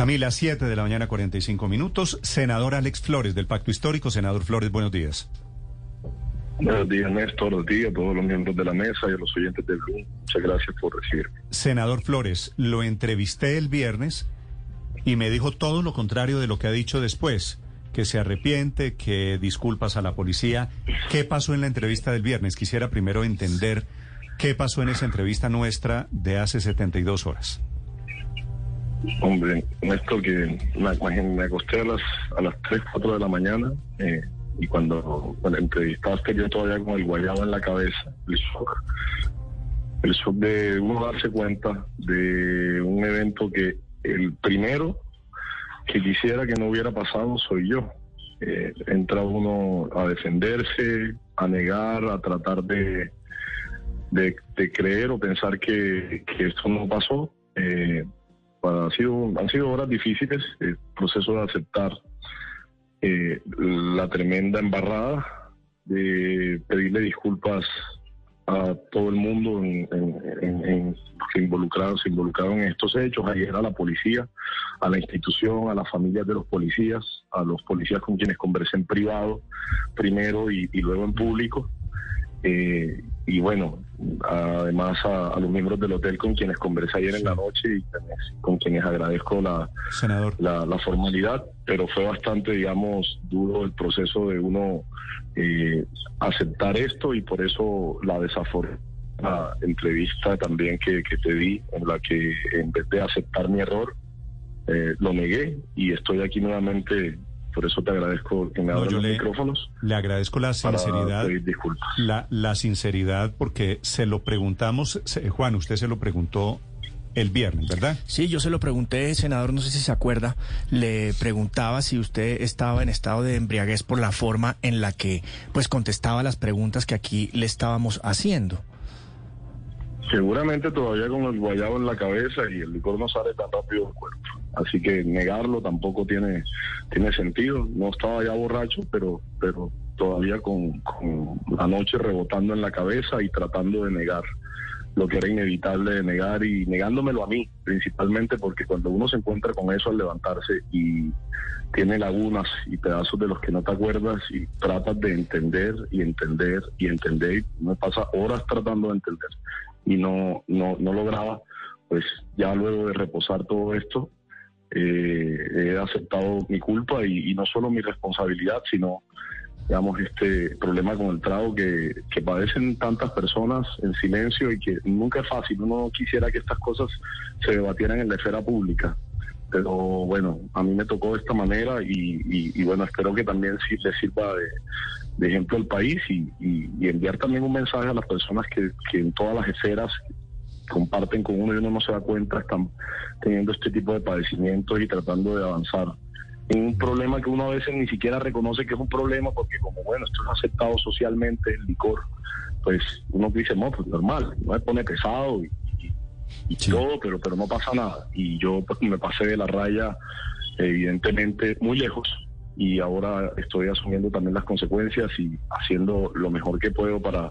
Camila, 7 de la mañana, 45 minutos. Senador Alex Flores, del Pacto Histórico. Senador Flores, buenos días. Buenos días, Néstor. Buenos días a todos los miembros de la mesa y a los oyentes del Blue. Muchas gracias por recibirme. Senador Flores, lo entrevisté el viernes y me dijo todo lo contrario de lo que ha dicho después, que se arrepiente, que disculpas a la policía. ¿Qué pasó en la entrevista del viernes? Quisiera primero entender qué pasó en esa entrevista nuestra de hace 72 horas. Hombre, Néstor, que me, me acosté a las, a las 3, 4 de la mañana eh, y cuando, cuando entrevistaste yo todavía con el guayabo en la cabeza, el shock. El shock de uno darse cuenta de un evento que el primero que quisiera que no hubiera pasado soy yo. Eh, entra uno a defenderse, a negar, a tratar de, de, creer o pensar que, que esto no pasó. Eh, ha sido, han sido horas difíciles, el proceso de aceptar eh, la tremenda embarrada, de pedirle disculpas a todo el mundo en, en, que involucrados, se involucraron en estos hechos, ayer a la policía, a la institución, a las familias de los policías, a los policías con quienes conversé en privado primero y, luego en público. Eh, y bueno, además a, los miembros del hotel con quienes conversé ayer en la noche y con quienes agradezco la, la, formalidad, pero fue bastante, digamos, duro el proceso de uno eh, aceptar esto y por eso la desafortunada entrevista también que, que, te di, en la que en vez de aceptar mi error, eh, lo negué y estoy aquí nuevamente por eso te agradezco que me abran los micrófonos. Le agradezco la sinceridad. La, la sinceridad, porque se lo preguntamos, Juan, usted se lo preguntó el viernes, ¿verdad? Sí, yo se lo pregunté, senador, no sé si se acuerda, le preguntaba si usted estaba en estado de embriaguez por la forma en la que pues contestaba las preguntas que aquí le estábamos haciendo. Seguramente todavía con el guayabo en la cabeza y el licor no sale tan rápido del cuerpo. Así que negarlo tampoco tiene, tiene sentido. No estaba ya borracho, pero, pero todavía con, la noche rebotando en la cabeza y tratando de negar lo que era inevitable de negar y negándomelo a mí, principalmente porque cuando uno se encuentra con eso al levantarse y tiene lagunas y pedazos de los que no te acuerdas y tratas de entender y entender y entender, y me pasa horas tratando de entender y no, no, no lograba, pues ya luego de reposar todo esto, eh, he aceptado mi culpa y, no solo mi responsabilidad, sino, digamos, este problema con el trago que, padecen tantas personas en silencio y que nunca es fácil. Uno quisiera que estas cosas se debatieran en la esfera pública. Pero bueno, a mí me tocó de esta manera y, bueno, espero que también sí le sirva de, ejemplo al país y, enviar también un mensaje a las personas que, que en todas las esferas comparten con uno y uno no se da cuenta, están teniendo este tipo de padecimientos y tratando de avanzar en un problema que uno a veces ni siquiera reconoce que es un problema porque como bueno, esto es aceptado socialmente, el licor, pues uno dice, no, pues normal, no me pone pesado y, todo, pero, pero no pasa nada. Y yo pues, me pasé de la raya evidentemente muy lejos y ahora estoy asumiendo también las consecuencias y haciendo lo mejor que puedo para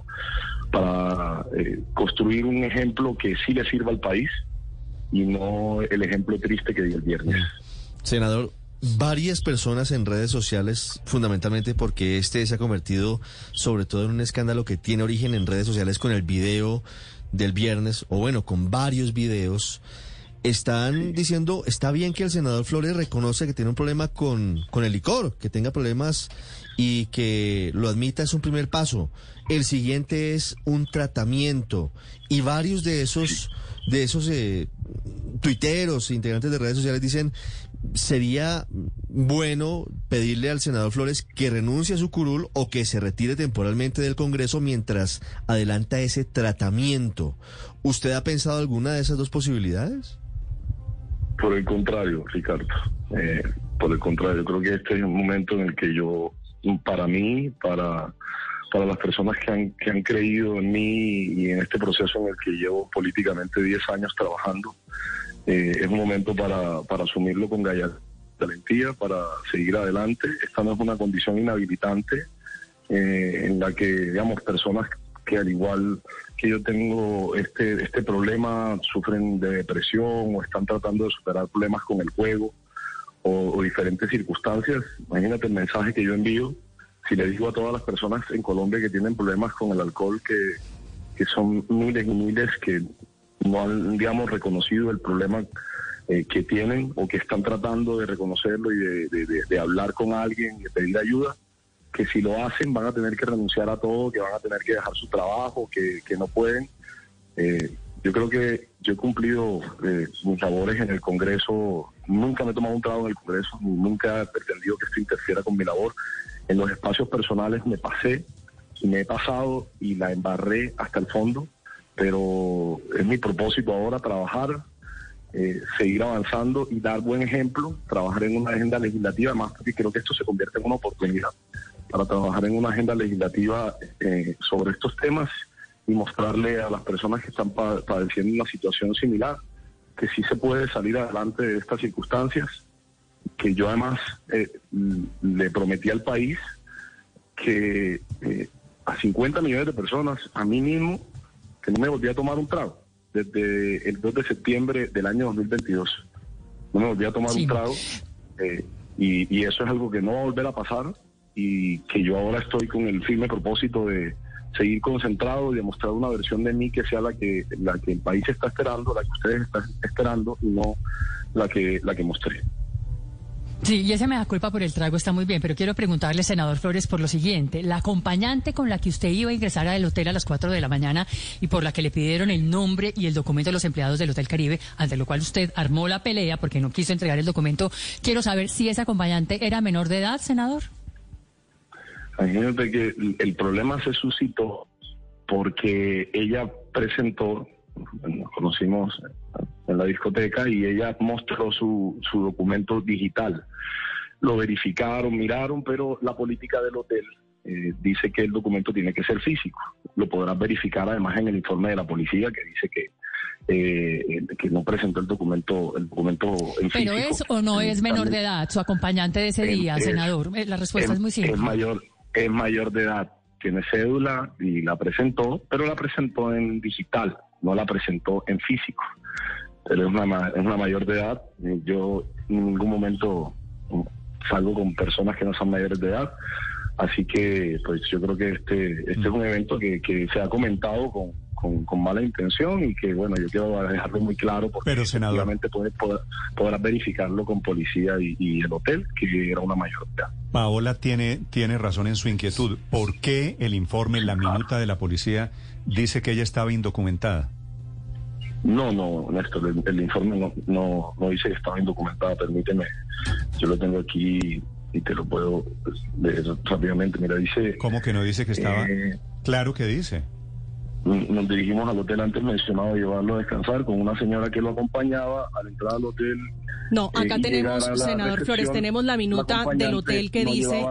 para eh, construir un ejemplo que sí le sirva al país y no el ejemplo triste que dio el viernes. Senador, varias personas en redes sociales, fundamentalmente porque este se ha convertido sobre todo en un escándalo que tiene origen en redes sociales con el video del viernes, o bueno, con varios videos, están diciendo, está bien que el senador Flores reconoce que tiene un problema con, con el licor, que tenga problemas y que lo admita es un primer paso. El siguiente es un tratamiento y varios de esos de esos eh, tuiteros, integrantes de redes sociales dicen sería bueno pedirle al senador Flores que renuncie a su curul o que se retire temporalmente del Congreso mientras adelanta ese tratamiento. ¿Usted ha pensado alguna de esas dos posibilidades? Por el contrario, Ricardo. Eh, por el contrario, creo que este es un momento en el que yo para mí, para, para las personas que han, que han creído en mí y en este proceso en el que llevo políticamente 10 años trabajando. Eh, es un momento para, para asumirlo con gallardía, para seguir adelante. Esta no es una condición inhabilitante eh, en la que, digamos, personas que al igual que yo tengo este, este problema, sufren de depresión o están tratando de superar problemas con el juego o, diferentes circunstancias. Imagínate el mensaje que yo envío si le digo a todas las personas en Colombia que tienen problemas con el alcohol que, que son miles y miles que no han, digamos, reconocido el problema eh, que tienen o que están tratando de reconocerlo y de, hablar con alguien y de pedir ayuda, que si lo hacen van a tener que renunciar a todo, que van a tener que dejar su trabajo, que, no pueden. Eh, yo creo que yo he cumplido eh, mis labores en el Congreso, nunca me he tomado un trago en el Congreso, nunca he pretendido que esto interfiera con mi labor. En los espacios personales me pasé me he pasado y la embarré hasta el fondo, pero es mi propósito ahora trabajar, eh, seguir avanzando y dar buen ejemplo, trabajar en una agenda legislativa, más porque creo que esto se convierte en una oportunidad para trabajar en una agenda legislativa eh, sobre estos temas y mostrarle a las personas que están padeciendo una situación similar que sí se puede salir adelante de estas circunstancias, que yo además eh, le prometí al país que a 50 millones de personas, a mí mismo, que no me volví a tomar un trago desde el 2 de septiembre del año 2022. No me volví a tomar un trago eh, y, eso es algo que no va a volver a pasar y que yo ahora estoy con el firme propósito de seguir concentrado y demostrar una versión de mí que sea la que la que el país está esperando, la que ustedes están esperando y no la que la que mostré. Sí, y ese me da culpa por el trago está muy bien, pero quiero preguntarle, senador Flores, por lo siguiente. La acompañante con la que usted iba a ingresar al hotel a las 4 de la mañana y por la que le pidieron el nombre y el documento de los empleados del Hotel Caribe, ante lo cual usted armó la pelea porque no quiso entregar el documento, quiero saber si esa acompañante era menor de edad, senador. Imagínate que el problema se suscitó porque ella presentó, nos conocimos en la discoteca y ella mostró su, su documento digital. Lo verificaron, miraron, pero la política del hotel eh, dice que el documento tiene que ser físico. Lo podrás verificar además en el informe de la policía que dice que eh, que no presentó el documento el documento en Pero es o no es menor de edad su acompañante de ese día, senador. Eh, la respuesta es muy simple. Es mayor es mayor de edad, tiene cédula y la presentó, pero la presentó en digital, no la presentó en físico él es una, es una mayor de edad. Yo en ningún momento salgo con personas que no son mayores de edad. Así que pues yo creo que este, este es un evento que, que se ha comentado con, con, mala intención y que bueno, yo quiero dejarlo muy claro porque Pero, puede, podrás verificarlo con policía y, el hotel que era una mayor de edad. Paola tiene, tiene razón en su inquietud. ¿Por qué el informe, la minuta de la policía dice que ella estaba indocumentada? No, no, Néstor, el, informe no, no, no, dice que estaba indocumentada, permíteme, yo lo tengo aquí y te lo puedo leer rápidamente. Mira, dice... ¿Cómo que no dice que estaba? Eh, claro que dice nos dirigimos al hotel antes mencionado, llevarlo a descansar con una señora que lo acompañaba al entrar al hotel. No, acá eh, tenemos, senador Flores, tenemos la minuta del hotel que dice,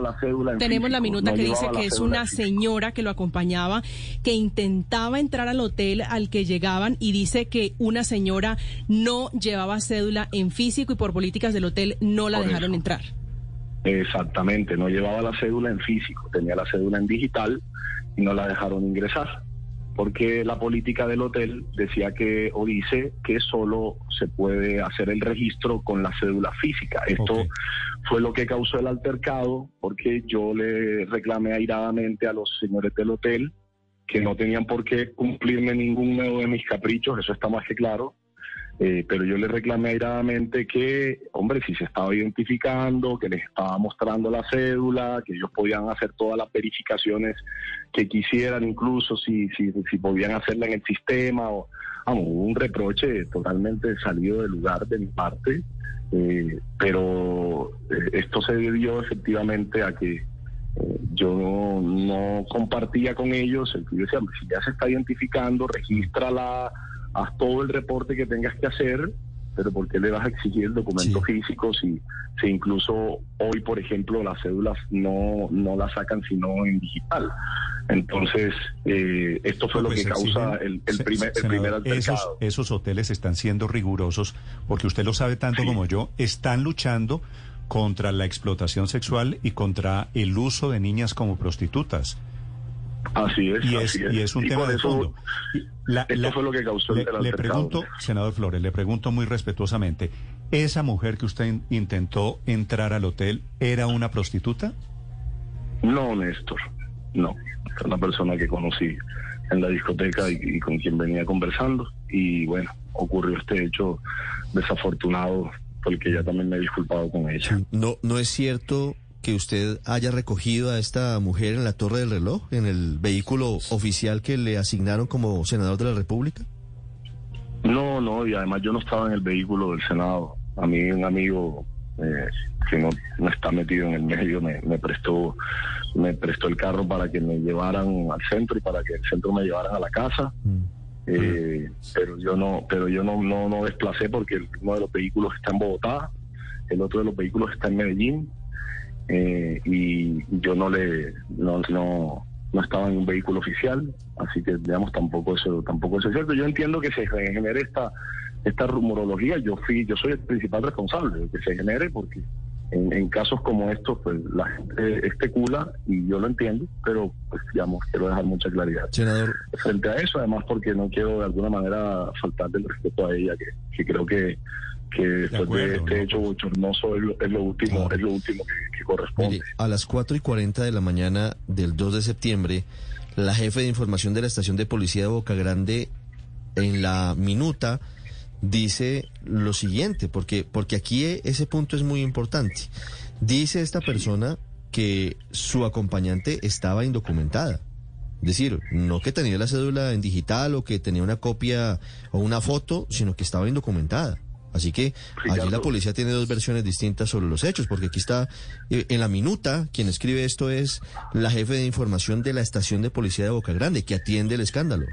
tenemos la minuta que dice que es una señora que lo acompañaba, que intentaba entrar al hotel al que llegaban y dice que una señora no llevaba cédula en físico y por políticas del hotel no la dejaron entrar. Exactamente, no llevaba la cédula en físico, tenía la cédula en digital y no la dejaron ingresar porque la política del hotel decía que o dice que solo se puede hacer el registro con la cédula física. Esto fue lo que causó el altercado porque yo le reclamé airadamente a los señores del hotel que no tenían por qué cumplirme ninguno de mis caprichos, eso está más que claro, eh, pero yo le reclamé airadamente que, hombre, si se estaba identificando, que les estaba mostrando la cédula, que ellos podían hacer todas las verificaciones que quisieran, incluso si, si, si podían hacerla en el sistema, o vamos, un reproche totalmente salido del lugar de mi parte, eh, pero eh, esto se debió efectivamente a que yo no, compartía con ellos, el que yo decía, si ya se está identificando, regístrala haz todo el reporte que tengas que hacer, pero ¿por qué le vas a exigir el documento físico si, si incluso hoy, por ejemplo, las cédulas no, no las sacan sino en digital? Entonces, eh, esto fue lo pues que causa el, primer, el primer esos, esos, hoteles están siendo rigurosos, porque usted lo sabe tanto como yo, están luchando contra la explotación sexual y contra el uso de niñas como prostitutas. Así es. Y es, así y es un Y tema de eso, fondo. La- esto la- fue lo que causó le, el le pregunto, senador Flores, le pregunto muy respetuosamente, ¿esa mujer que usted in- intentó entrar al hotel era una prostituta? No, Néstor, no. Es una persona que conocí en la discoteca y, y con quien venía conversando. Y bueno, ocurrió este hecho desafortunado porque ella también me he disculpado con ella. No, no es cierto que usted haya recogido a esta mujer en la Torre del Reloj, en el vehículo oficial que le asignaron como senador de la República. No, no, y además yo no estaba en el vehículo del Senado. A mí un amigo eh, que no, no está metido en el medio me, me prestó me prestó el carro para que me llevaran al centro y para que el centro me llevaran a la casa. Eh, pero yo no pero yo no, no no desplacé porque uno de los vehículos está en Bogotá el otro de los vehículos está en Medellín eh, y yo no le no, no no estaba en un vehículo oficial así que digamos tampoco eso tampoco eso es cierto. Yo entiendo que se genere esta esta rumorología. Yo fui yo soy el principal responsable de que se genere porque en, en casos como estos pues la gente especula y yo lo entiendo pero pues digamos quiero dejar mucha claridad Senador, frente a eso, además porque no quiero de alguna manera faltarle el respeto a ella, que, que creo que, que después de, acuerdo, este ¿no? hecho bochornoso es lo, es lo último, Claro. es lo último que, que corresponde. mire, a las 4 y 40 de la mañana del 2 de septiembre, la jefe de información de la estación de policía de Boca Grande, en la minuta, dice lo siguiente, porque, porque aquí e- ese punto es muy importante. Dice esta persona que su acompañante estaba indocumentada. Es decir, no que tenía la cédula en digital o que tenía una copia o una foto, sino que estaba indocumentada. Así que allí la policía tiene dos versiones distintas sobre los hechos, porque aquí está, eh, en la minuta, quien escribe esto es la jefe de información de la estación de policía de Boca Grande, que atiende el escándalo.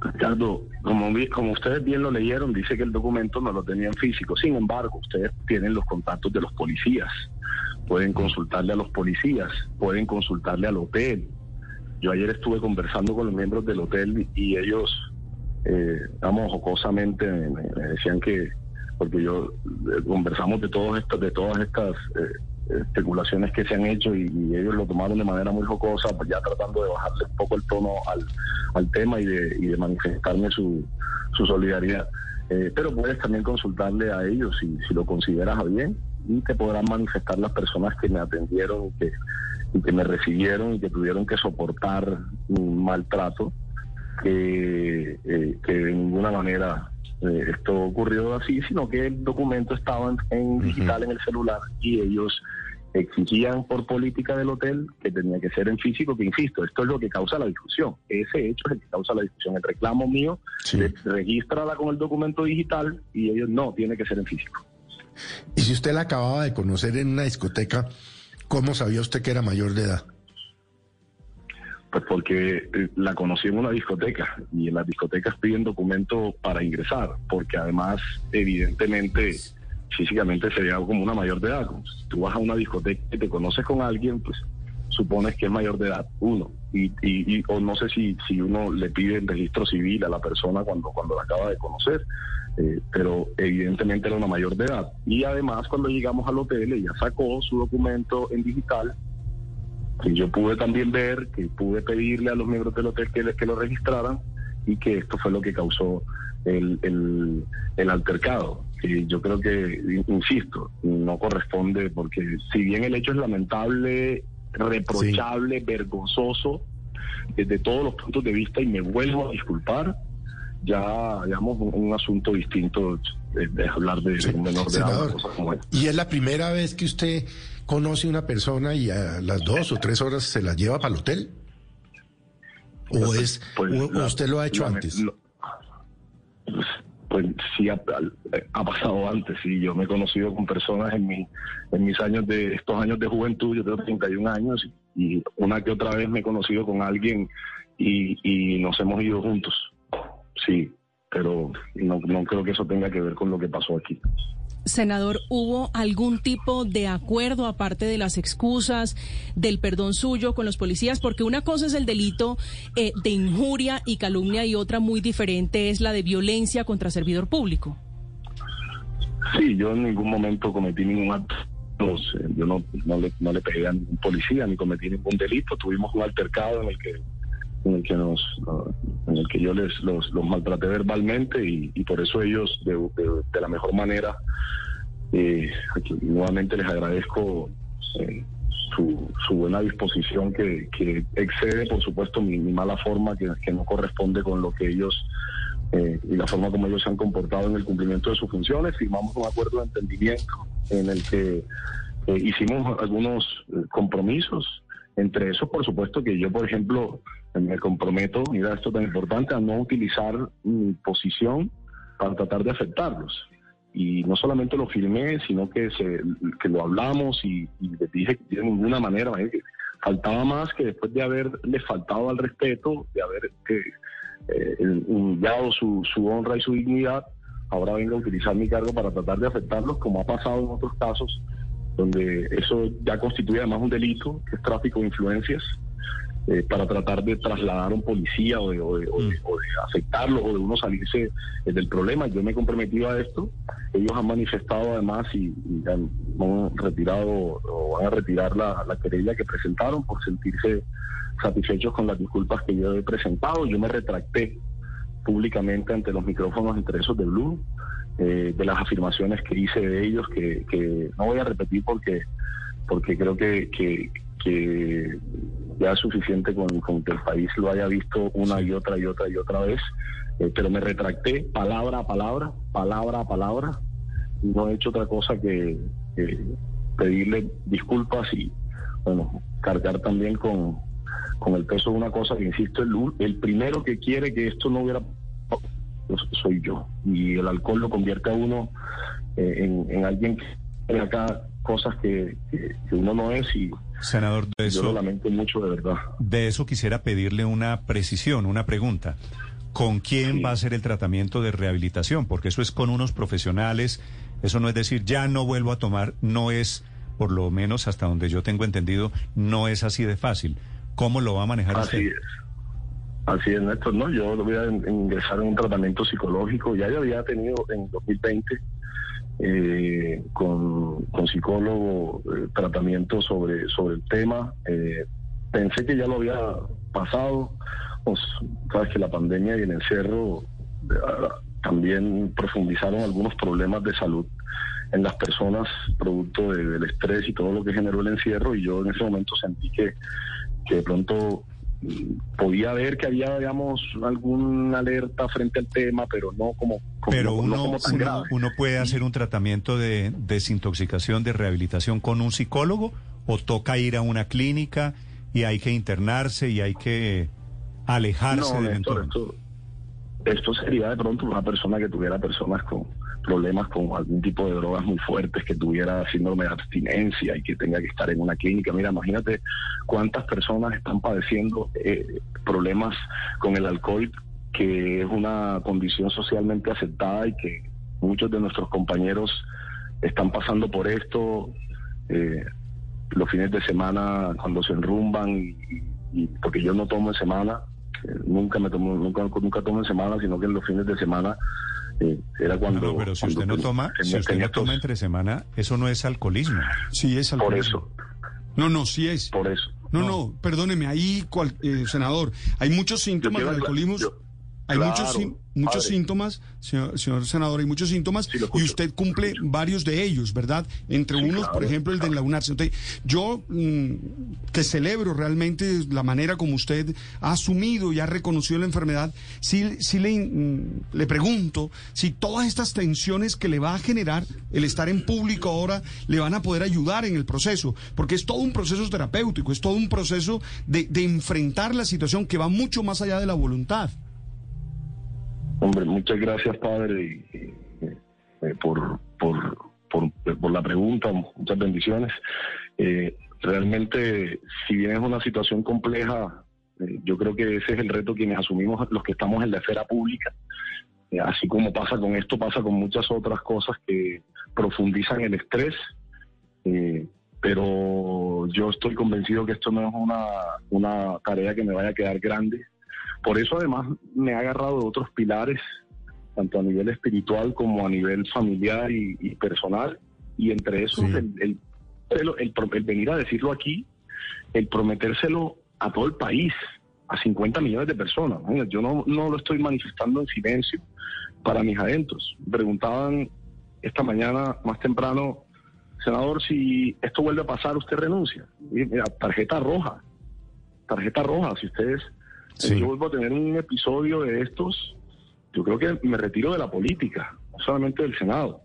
Ricardo, como, como ustedes bien lo leyeron, dice que el documento no lo tenían físico. Sin embargo, ustedes tienen los contactos de los policías. Pueden consultarle a los policías, pueden consultarle al hotel. Yo ayer estuve conversando con los miembros del hotel y ellos, eh, vamos, jocosamente me, me decían que, porque yo eh, conversamos de todos estos, de todas estas eh, especulaciones que se han hecho y, y ellos lo tomaron de manera muy jocosa, pues ya tratando de bajarle un poco el tono al, al tema y de, y de manifestarme su, su solidaridad. Eh, pero puedes también consultarle a ellos si, si lo consideras a bien y te podrán manifestar las personas que me atendieron y que, y que me recibieron y que tuvieron que soportar un maltrato que, eh, que de ninguna manera eh, esto ocurrió así, sino que el documento estaba en, en digital en el celular y ellos exigían por política del hotel que tenía que ser en físico, que insisto, esto es lo que causa la discusión. Ese hecho es el que causa la discusión. El reclamo mío, Sí. de regístrala con el documento digital y ellos no, tiene que ser en físico. Y si usted la acababa de conocer en una discoteca, ¿cómo sabía usted que era mayor de edad? Pues porque eh, la conocí en una discoteca y en las discotecas piden documento para ingresar, porque además, evidentemente, físicamente sería como una mayor de edad. Si tú vas a una discoteca y te conoces con alguien, pues supones que es mayor de edad, uno. Y, y, y- o no sé si, si uno le pide el registro civil a la persona cuando, cuando la acaba de conocer, eh, pero evidentemente era una mayor de edad. Y además, cuando llegamos al hotel, ella sacó su documento en digital que yo pude también ver, que pude pedirle a los miembros del hotel que, que lo registraran y que esto fue lo que causó el, el, el altercado. Y yo creo que, insisto, no corresponde porque si bien el hecho es lamentable, reprochable, vergonzoso, desde todos los puntos de vista, y me vuelvo a disculpar, ya, digamos, un, un asunto distinto de, de hablar de, un menor de edad, como. ¿y es la primera vez que usted conoce una persona y a las dos o tres horas se la lleva para el hotel? ¿O, es, Pues, o- o la- usted lo ha hecho la- antes? lo- pues, pues sí, ha, ha pasado antes. Sí, yo me he conocido con personas en, mi, en mis años de estos años de juventud. Yo tengo 31 años y una que otra vez me he conocido con alguien y, y nos hemos ido juntos. Sí, pero no, no creo que eso tenga que ver con lo que pasó aquí. Senador, ¿hubo algún tipo de acuerdo, aparte de las excusas, del perdón suyo con los policías? Porque una cosa es el delito eh, de injuria y calumnia y otra muy diferente es la de violencia contra servidor público. Sí, yo en ningún momento cometí ningún acto eh, yo no, no, le, no le pegué a ningún policía ni cometí ningún delito. Tuvimos un altercado en el que en el que nos en el que yo les los, los maltraté verbalmente y, y, por eso ellos de, la mejor manera eh, nuevamente les agradezco eh, su, su, buena disposición que, excede por supuesto mi, mala forma que, que, no corresponde con lo que ellos eh, y la forma como ellos se han comportado en el cumplimiento de sus funciones. Firmamos un acuerdo de entendimiento en el que eh, hicimos algunos compromisos entre esos, por supuesto, que yo, por ejemplo, me comprometo, mira esto tan importante, a no utilizar mi posición para tratar de afectarlos. Y no solamente lo firmé, sino que, se, que lo hablamos y, les dije que de ninguna manera, faltaba más que después de haberle faltado al respeto, de haber que, eh, humillado su, su honra y su dignidad, ahora venga a utilizar mi cargo para tratar de afectarlos, como ha pasado en otros casos donde eso ya constituye además un delito, que es tráfico de influencias, eh, para tratar de trasladar a un policía o de, o, de, o, de, o de, afectarlo o de uno salirse eh, del problema. Yo me he comprometido a esto. Ellos han manifestado además y, y han, han, retirado o van a retirar la, la querella que presentaron por sentirse satisfechos con las disculpas que yo he presentado. Yo me retracté públicamente ante los micrófonos entre esos de Blue eh, de las afirmaciones que hice de ellos, que, que no voy a repetir porque, porque creo que, que, que ya es suficiente con, con, que el país lo haya visto una y otra y otra y otra vez, eh, pero me retracté palabra a palabra, palabra a palabra, no he hecho otra cosa que, que pedirle disculpas y, bueno, cargar también con, con el peso de una cosa que, insisto, el, el primero que quiere que esto no hubiera soy yo. Y el alcohol lo convierte a uno eh, en, en, alguien que tiene acá cosas que, que, que, uno no es y Senador, de eso, yo lo lamento mucho de verdad. De eso quisiera pedirle una precisión, una pregunta. ¿Con quién sí. va a ser el tratamiento de rehabilitación? Porque eso es con unos profesionales, eso no es decir, ya no vuelvo a tomar, no es, por lo menos hasta donde yo tengo entendido, no es así de fácil. ¿Cómo lo va a manejar así usted? Es. Así es, Néstor, ¿no? Yo voy a ingresar en un tratamiento psicológico. Ya yo había tenido en 2020 eh, con, con, psicólogo eh, tratamiento sobre, sobre el tema. Eh, pensé que ya lo había pasado. Pues, sabes que la pandemia y el encierro también profundizaron algunos problemas de salud en las personas producto de, del estrés y todo lo que generó el encierro y yo en ese momento sentí que, que de pronto podía ver que había, digamos, alguna alerta frente al tema, pero no como... como pero uno, no como tan uno, grave. uno, puede hacer un tratamiento de desintoxicación, de rehabilitación con un psicólogo o toca ir a una clínica y hay que internarse y hay que alejarse no, del entorno. Esto, esto sería de pronto una persona que tuviera personas con problemas con algún tipo de drogas muy fuertes, que tuviera síndrome de abstinencia y que tenga que estar en una clínica. Mira, imagínate cuántas personas están padeciendo eh, problemas con el alcohol, que es una condición socialmente aceptada y que muchos de nuestros compañeros están pasando por esto eh, los fines de semana cuando se enrumban y, y porque yo no tomo en semana, eh, nunca me tomo, nunca, nunca tomo en semana, sino que en los fines de semana eh, era cuando. No, no, pero si cuando usted no toma, si usted no toma entre semana, eso no es alcoholismo. Sí, es alcoholismo. Por eso. No, no, sí es. Por eso. No, no, no perdóneme, ahí, cual, eh, senador, hay muchos síntomas del alcoholismo. Yo, hay claro, muchos, muchos síntomas, señor, señor, senador, hay muchos síntomas sí, y usted cumple varios de ellos, ¿verdad? Entre sí, unos, claro, por ejemplo, el claro. de enlaunarse. Entonces, yo mmm, que celebro realmente la manera como usted ha asumido y ha reconocido la enfermedad, sí, sí le, mmm, le pregunto si todas estas tensiones que le va a generar el estar en público ahora le van a poder ayudar en el proceso, porque es todo un proceso terapéutico, es todo un proceso de, de enfrentar la situación que va mucho más allá de la voluntad. Hombre, muchas gracias, padre, y, eh, por, por, por, por, la pregunta, muchas bendiciones. Eh, realmente, si bien es una situación compleja, eh, yo creo que ese es el reto quienes asumimos los que estamos en la esfera pública. Eh, así como pasa con esto, pasa con muchas otras cosas que profundizan el estrés. Eh, pero yo estoy convencido que esto no es una, una tarea que me vaya a quedar grande por eso además me ha agarrado de otros pilares, tanto a nivel espiritual como a nivel familiar y, y personal, y entre esos sí. el, el, el, el venir a decirlo aquí, el prometérselo a todo el país, a 50 millones de personas. Yo no, no lo estoy manifestando en silencio para mis adentros. Preguntaban esta mañana más temprano, senador, si esto vuelve a pasar, usted renuncia. mira, tarjeta roja, tarjeta roja, si ustedes, yo vuelvo a tener un episodio de estos, yo creo que me retiro de la política, no solamente del Senado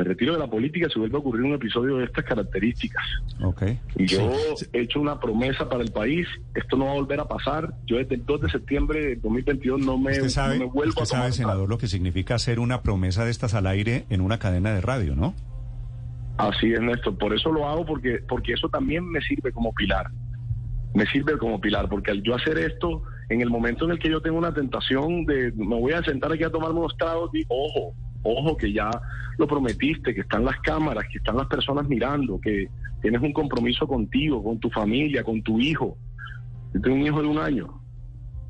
me retiro de la política si vuelve a ocurrir un episodio de estas características. Okay. Y yo he hecho una promesa para el país, esto no va a volver a pasar. Yo desde el 2 de septiembre de 2022 no me, sabe, no me vuelvo usted a sabe, senador, lo que significa hacer una promesa de estas al aire en una cadena de radio, ¿no? Así es, Néstor. Por eso lo hago, porque, porque eso también me sirve como pilar. Me sirve como pilar, porque al yo hacer esto, en el momento en el que yo tengo una tentación de me voy a sentar aquí a tomarme unos tragos, ojo, ojo que ya lo prometiste, que están las cámaras, que están las personas mirando, que tienes un compromiso contigo, con tu familia, con tu hijo. Yo tengo un hijo de un año,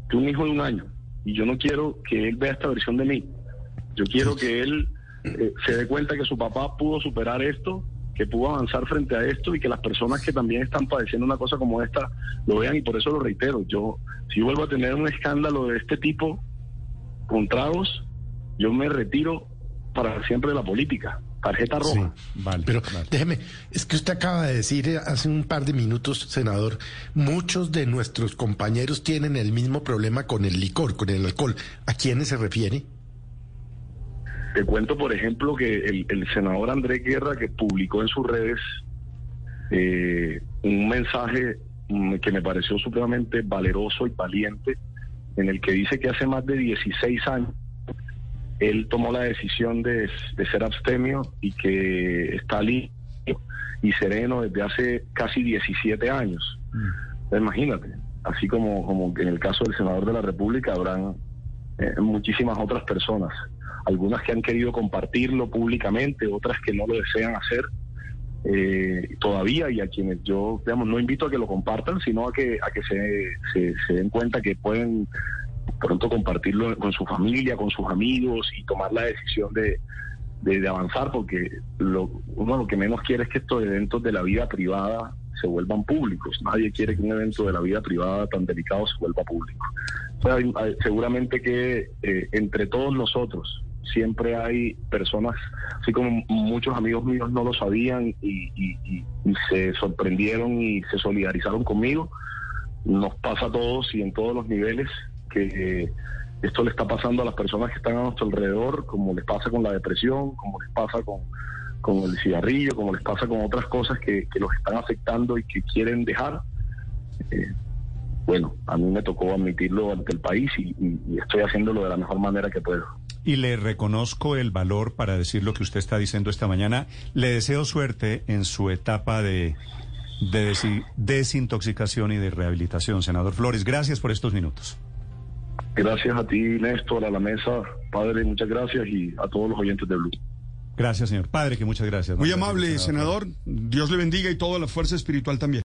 tengo un hijo de un año, y yo no quiero que él vea esta versión de mí. Yo quiero que él eh, se dé cuenta que su papá pudo superar esto, que pudo avanzar frente a esto y que las personas que también están padeciendo una cosa como esta lo vean y por eso lo reitero. Yo, si vuelvo a tener un escándalo de este tipo con tragos, yo me retiro para siempre la política. Tarjeta roja. vale, Pero déjeme, es que usted acaba de decir eh, hace un par de minutos, senador, muchos de nuestros compañeros tienen el mismo problema con el licor, con el alcohol. ¿A quiénes se refiere? Te cuento, por ejemplo, que el, senador Andrés Guerra, que publicó en sus redes eh, un mensaje mm, que me pareció supremamente valeroso y valiente, en el que dice que hace más de 16 años él tomó la decisión de, ser abstemio y que está limpio y sereno desde hace casi 17 años. Mm. Imagínate, así como, como en el caso del senador de la República habrán eh, muchísimas otras personas, algunas que han querido compartirlo públicamente, otras que no lo desean hacer eh, todavía y a quienes yo, digamos, no invito a que lo compartan, sino a que, a que se, se den cuenta que pueden pronto compartirlo con su familia, con sus amigos y tomar la decisión de, de, avanzar, porque lo, uno lo que menos quiere es que estos eventos de la vida privada se vuelvan públicos. Nadie quiere que un evento de la vida privada tan delicado se vuelva público. seguramente que eh, entre todos nosotros siempre hay personas, así como muchos amigos míos no lo sabían y, y se sorprendieron y se solidarizaron conmigo, nos pasa a todos y en todos los niveles que esto le está pasando a las personas que están a nuestro alrededor, como les pasa con la depresión, como les pasa con, con el cigarrillo, como les pasa con otras cosas que, los están afectando y que quieren dejar. Eh, bueno, a mí me tocó admitirlo ante el país y, estoy haciéndolo de la mejor manera que puedo. Y le reconozco el valor para decir lo que usted está diciendo esta mañana. Le deseo suerte en su etapa de, de desintoxicación y de rehabilitación, senador Flores. Gracias por estos minutos. Gracias a ti, Néstor, a la mesa. Padre, muchas gracias y a todos los oyentes de Blue. Gracias, señor. Padre, que muchas gracias. Muy amable, senador. Dios le bendiga y toda la fuerza espiritual también.